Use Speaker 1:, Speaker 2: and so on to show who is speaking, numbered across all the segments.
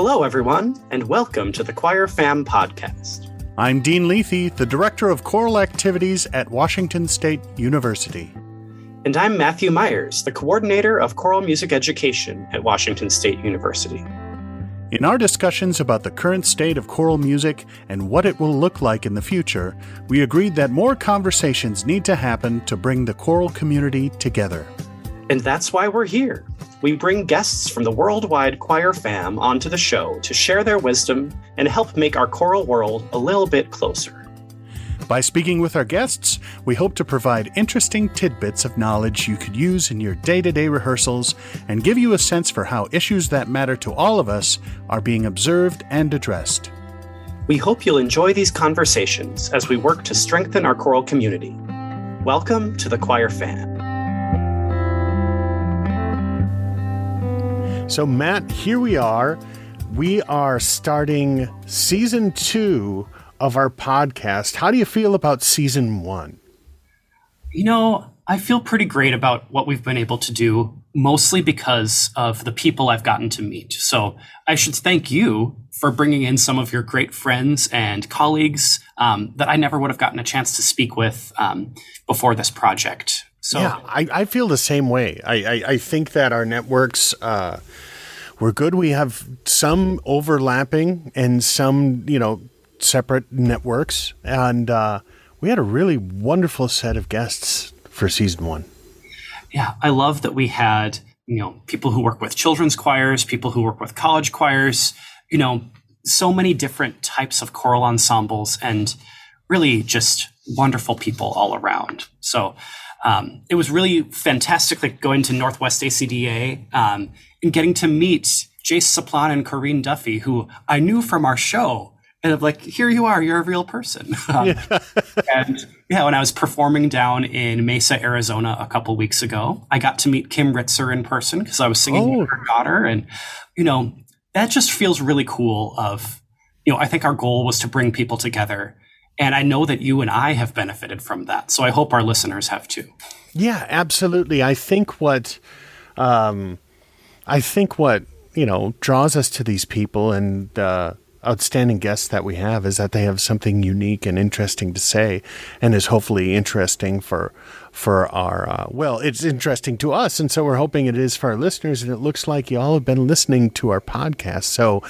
Speaker 1: Hello, everyone, and welcome to the Choir Fam podcast.
Speaker 2: I'm Dean Luethi, the Director of Choral Activities at Washington State University.
Speaker 1: And I'm Matthew Myers, the Coordinator of Choral Music Education at Washington State University.
Speaker 2: In our discussions about the current state of choral music and what it will look like in the future, we agreed that more conversations need to happen to bring the choral community together.
Speaker 1: And that's why we're here. We bring guests from the worldwide choir fam onto the show to share their wisdom and help make our choral world a little bit closer.
Speaker 2: By speaking with our guests, we hope to provide interesting tidbits of knowledge you could use in your day to day rehearsals and give you a sense for how issues that matter to all of us are being observed and addressed.
Speaker 1: We hope you'll enjoy these conversations as we work to strengthen our choral community. Welcome to the Choir Fam.
Speaker 2: So, Matt, here we are. We are starting season two of our podcast. How do you feel about season one?
Speaker 3: You know, I feel pretty great about what we've been able to do, mostly because of the people I've gotten to meet. So I should thank you for bringing in some of your great friends and colleagues um, that I never would have gotten a chance to speak with um, before this project. So
Speaker 2: yeah, I, I feel the same way. I, I, I think that our networks. Uh, we're good. We have some overlapping and some, you know, separate networks, and uh, we had a really wonderful set of guests for season one.
Speaker 3: Yeah, I love that we had you know people who work with children's choirs, people who work with college choirs, you know, so many different types of choral ensembles, and really just wonderful people all around. So um, it was really fantastic, like going to Northwest ACDA um, and getting to meet Jace Saplan and Corinne Duffy, who I knew from our show and I'm like, here you are, you're a real person. Um, yeah. and yeah, when I was performing down in Mesa, Arizona a couple weeks ago, I got to meet Kim Ritzer in person because I was singing oh. with her daughter. And, you know, that just feels really cool of, you know, I think our goal was to bring people together. And I know that you and I have benefited from that. So I hope our listeners have too.
Speaker 2: Yeah, absolutely. I think what, um, I think what, you know, draws us to these people and, uh, outstanding guests that we have is that they have something unique and interesting to say, and is hopefully interesting for for our uh, well, it's interesting to us, and so we're hoping it is for our listeners. And it looks like you all have been listening to our podcast. So,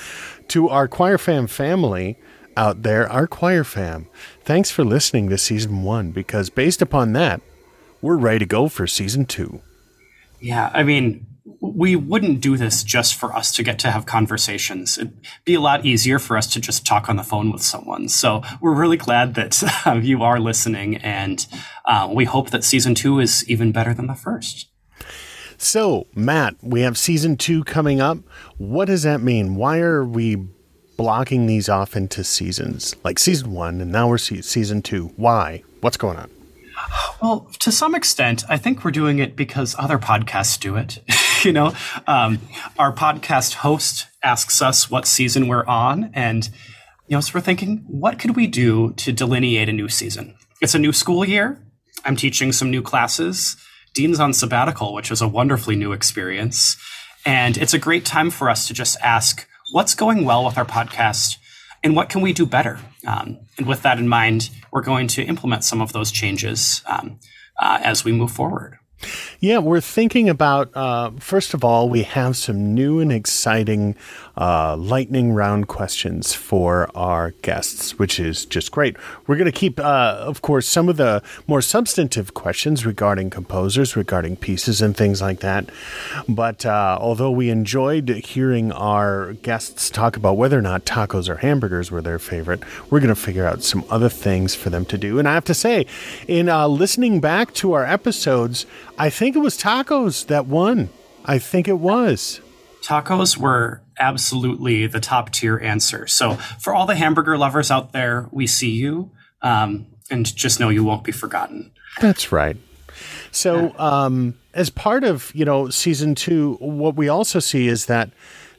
Speaker 2: to our Choir Fam family out there, our Choir Fam, thanks for listening to season one. Because based upon that, we're ready to go for season two.
Speaker 3: Yeah, I mean, we wouldn't do this just for us to get to have conversations. It'd be a lot easier for us to just talk on the phone with someone. So we're really glad that uh, you are listening, and uh, we hope that season two is even better than the first.
Speaker 2: So, Matt, we have season two coming up. What does that mean? Why are we blocking these off into seasons? Like season one, and now we're se- season two. Why? What's going on?
Speaker 3: Well, to some extent, I think we're doing it because other podcasts do it. you know, um, our podcast host asks us what season we're on, and you know, so we're thinking, what could we do to delineate a new season? It's a new school year. I'm teaching some new classes. Dean's on sabbatical, which is a wonderfully new experience, and it's a great time for us to just ask what's going well with our podcast and what can we do better. Um, and with that in mind, we're going to implement some of those changes um, uh, as we move forward.
Speaker 2: Yeah, we're thinking about, uh, first of all, we have some new and exciting uh, lightning round questions for our guests, which is just great. We're going to keep, uh, of course, some of the more substantive questions regarding composers, regarding pieces, and things like that. But uh, although we enjoyed hearing our guests talk about whether or not tacos or hamburgers were their favorite, we're going to figure out some other things for them to do. And I have to say, in uh, listening back to our episodes, I think it was tacos that won. I think it was.
Speaker 3: Tacos were absolutely the top tier answer. So, for all the hamburger lovers out there, we see you. Um, and just know you won't be forgotten.
Speaker 2: That's right. So, um, as part of you know season two, what we also see is that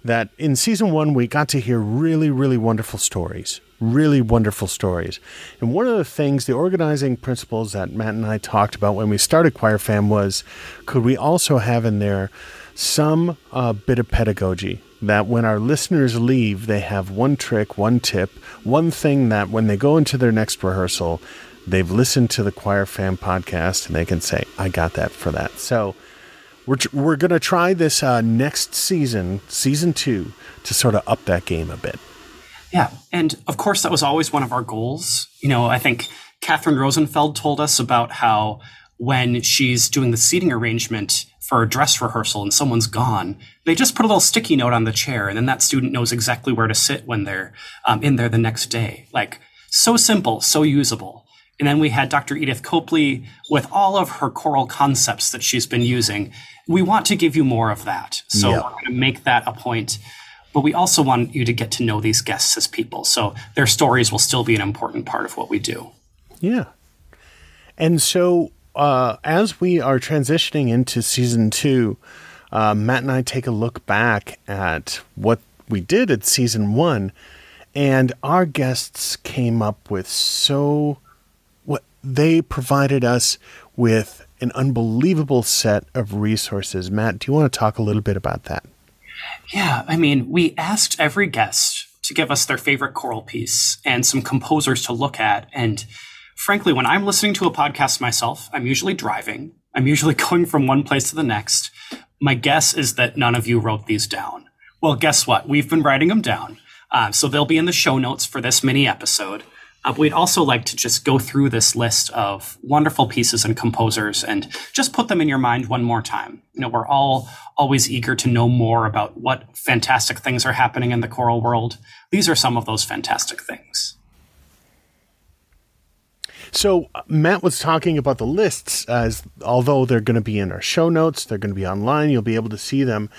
Speaker 2: that in season one we got to hear really, really wonderful stories really wonderful stories. And one of the things, the organizing principles that Matt and I talked about when we started Choir Fam was could we also have in there some uh, bit of pedagogy? that when our listeners leave, they have one trick, one tip, one thing that when they go into their next rehearsal, they've listened to the Choir Fam podcast and they can say, I got that for that. So we're, we're going to try this uh, next season, season two, to sort of up that game a bit.
Speaker 3: Yeah. And of course, that was always one of our goals. You know, I think Catherine Rosenfeld told us about how when she's doing the seating arrangement for a dress rehearsal and someone's gone, they just put a little sticky note on the chair, and then that student knows exactly where to sit when they're um, in there the next day. Like, so simple, so usable. And then we had Dr. Edith Copley with all of her choral concepts that she's been using. We want to give you more of that. So
Speaker 2: Yeah.
Speaker 3: we're going to make that a point. But we also want you to get to know these guests as people. So their stories will still be an important part of what we do.
Speaker 2: Yeah. And so, uh, as we are transitioning into season two, uh, Matt and I take a look back at what we did at season one, and our guests came up with so they provided us with an unbelievable set of resources. Matt, do you want to talk a little bit about that?
Speaker 3: Yeah, I mean, we asked every guest to give us their favorite choral piece and some composers to look at. And frankly, when I'm listening to a podcast myself, I'm usually driving, I'm usually going from one place to the next. My guess is that none of you wrote these down. Well, guess what? We've been writing them down. Uh, so they'll be in the show notes for this mini episode. Uh, we'd also like to just go through this list of wonderful pieces and composers and just put them in your mind one more time. You know, we're all always eager to know more about what fantastic things are happening in the choral world. These are some of those fantastic things.
Speaker 2: So uh, Matt was talking about the lists as although they're going to be in our show notes, they're going to be online. You'll be able to see them.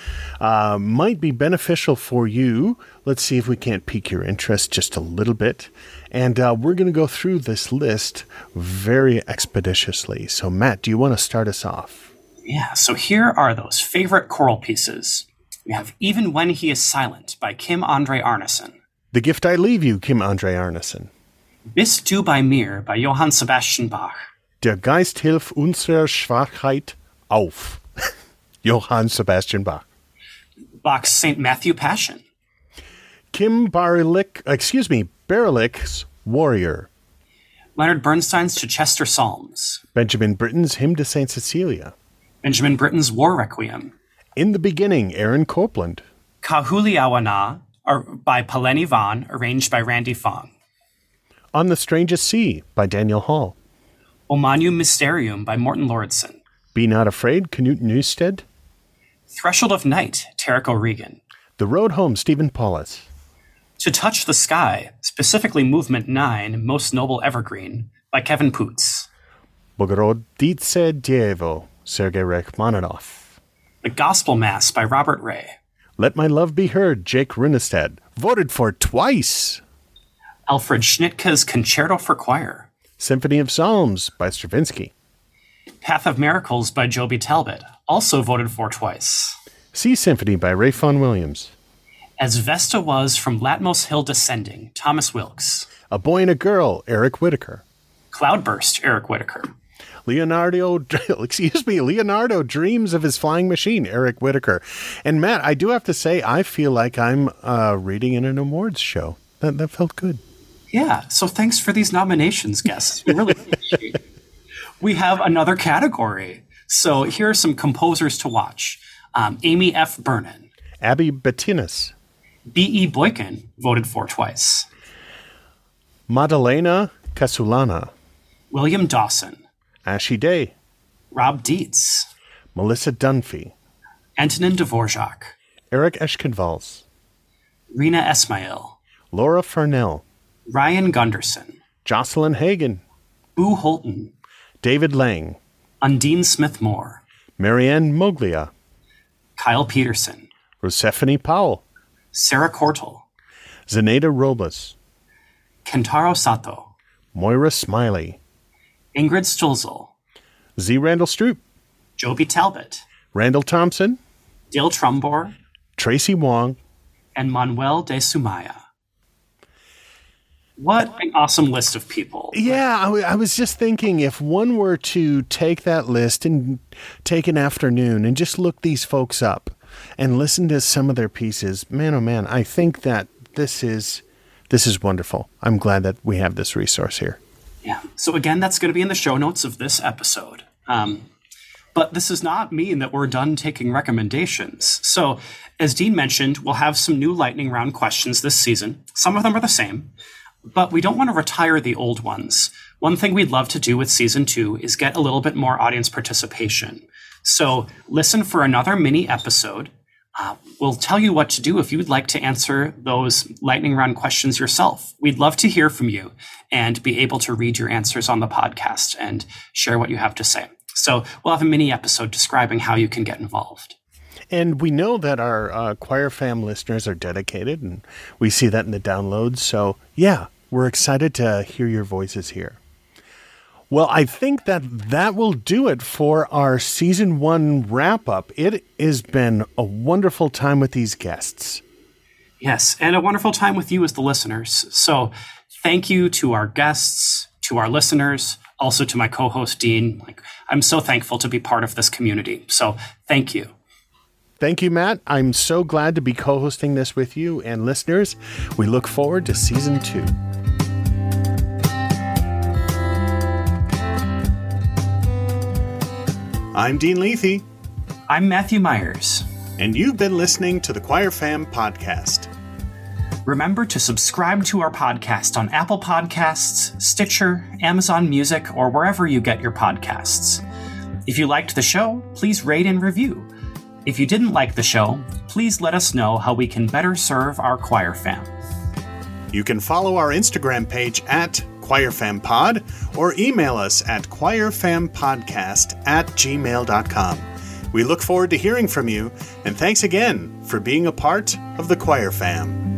Speaker 2: Uh, might be beneficial for you. Let's see if we can't pique your interest just a little bit. And uh, we're going to go through this list very expeditiously. So Matt, do you want to start us off?
Speaker 3: Yeah, so here are those favorite choral pieces. We have Even When He Is Silent by Kim André Arnesen.
Speaker 2: The gift I leave you, Kim André Arnesen.
Speaker 3: Bist du bei mir by Johann Sebastian Bach.
Speaker 2: Der Geist hilft unserer Schwachheit auf. Johann Sebastian Bach.
Speaker 3: Bach's St. Matthew Passion.
Speaker 2: Kim Baryluk, excuse me, Baryluk's Warrior.
Speaker 3: Leonard Bernstein's Chichester Psalms.
Speaker 2: Benjamin Britten's Hymn to St. Cecilia.
Speaker 3: Benjamin Britten's War Requiem.
Speaker 2: In the Beginning, Aaron Copland.
Speaker 3: Kahuliawana or by Palani Vaughan, arranged by Randie Fong.
Speaker 2: On the Strangest Sea by Daniel Hall.
Speaker 3: O Magnum Mysterium by Morten Lauridsen.
Speaker 2: Be Not Afraid, Knut Nystedt.
Speaker 3: Threshold of Night, Tarik O'Regan.
Speaker 2: The Road Home, Stephen Paulus.
Speaker 3: To Touch the Sky, specifically Movement 9, Most Noble Evergreen, by Kevin Puts.
Speaker 2: Bogoroditse Devo, Sergei Rachmaninoff.
Speaker 3: The Gospel Mass by Robert Ray.
Speaker 2: Let My Love Be Heard, Jake Runestad. Voted for twice.
Speaker 3: Alfred Schnittke's Concerto for Choir.
Speaker 2: Symphony of Psalms by Stravinsky.
Speaker 3: Path of Miracles by Joby Talbot, also voted for twice.
Speaker 2: Sea Symphony by Ralph Vaughan Williams.
Speaker 3: As Vesta Was from Latmos Hill Descending, Thomas Weelkes.
Speaker 2: A Boy and a Girl, Eric Whitacre.
Speaker 3: Cloudburst, Eric Whitacre.
Speaker 2: Leonardo, excuse me, Leonardo dreams of his flying machine, Eric Whitacre. And Matt, I do have to say, I feel like I'm uh, reading in an awards show. That, that felt good.
Speaker 3: Yeah, so thanks for these nominations, guests. We really appreciate it. We have another category. So here are some composers to watch. Um, Amy F. Bernon,
Speaker 2: Abbie Betinis,
Speaker 3: B.E. Boykin, voted for twice,
Speaker 2: Maddalena Casulana,
Speaker 3: William Dawson,
Speaker 2: Ashi Day,
Speaker 3: Rob Dietz,
Speaker 2: Melissa Dunphy,
Speaker 3: Antonin Dvorak,
Speaker 2: Ēriks Ešenvalds,
Speaker 3: Reena Esmail,
Speaker 2: Laura Farnell,
Speaker 3: Ryan Gunderson,
Speaker 2: Jocelyn Hagen,
Speaker 3: Bo Holten,
Speaker 2: David Lang,
Speaker 3: Undine Smith Moore,
Speaker 2: Marianne Moglia,
Speaker 3: Kyle Peterson,
Speaker 2: Rosephanye Powell,
Speaker 3: Sarah Quartel,
Speaker 2: Zenaida Robles,
Speaker 3: Kentaro Sato,
Speaker 2: Moira Smiley,
Speaker 3: Ingrid Stölzel,
Speaker 2: Z. Randall Stroop,
Speaker 3: Joby Talbot,
Speaker 2: Randall Thompson,
Speaker 3: Dale Trumbore,
Speaker 2: Tracy Wong,
Speaker 3: and Manuel de Sumaya. What an awesome list of people.
Speaker 2: Yeah, I, w- I was just thinking if one were to take that list and take an afternoon and just look these folks up, and listen to some of their pieces, man, oh man, I think that this is this is wonderful. I'm glad that we have this resource here.
Speaker 3: Yeah. So again, that's going to be in the show notes of this episode. Um, but this does not mean that we're done taking recommendations. So, as Dean mentioned, we'll have some new lightning round questions this season. Some of them are the same, but we don't want to retire the old ones. One thing we'd love to do with season two is get a little bit more audience participation. So, listen for another mini episode uh, we'll tell you what to do if you'd like to answer those lightning round questions yourself. We'd love to hear from you and be able to read your answers on the podcast and share what you have to say. So we'll have a mini episode describing how you can get involved.
Speaker 2: And we know that our uh, Choir Fam listeners are dedicated, and we see that in the downloads. So, yeah, we're excited to hear your voices here. Well, I think that that will do it for our season one wrap up. It has been a wonderful time with these guests.
Speaker 3: Yes, and a wonderful time with you as the listeners. So, thank you to our guests, to our listeners, also to my co-host Dean. Like, I'm so thankful to be part of this community. So, thank you.
Speaker 2: Thank you, Matt. I'm so glad to be co-hosting this with you and listeners. We look forward to season two. I'm Dean Luethi.
Speaker 3: I'm Matthew Myers.
Speaker 2: And you've been listening to the Choir Fam podcast.
Speaker 3: Remember to subscribe to our podcast on Apple Podcasts, Stitcher, Amazon Music, or wherever you get your podcasts. If you liked the show, please rate and review. If you didn't like the show, please let us know how we can better serve our choir fam.
Speaker 2: You can follow our Instagram page at choirfampod or email us at choirfampodcast at gmail.com. We look forward to hearing from you, and thanks again for being a part of the Choir Fam.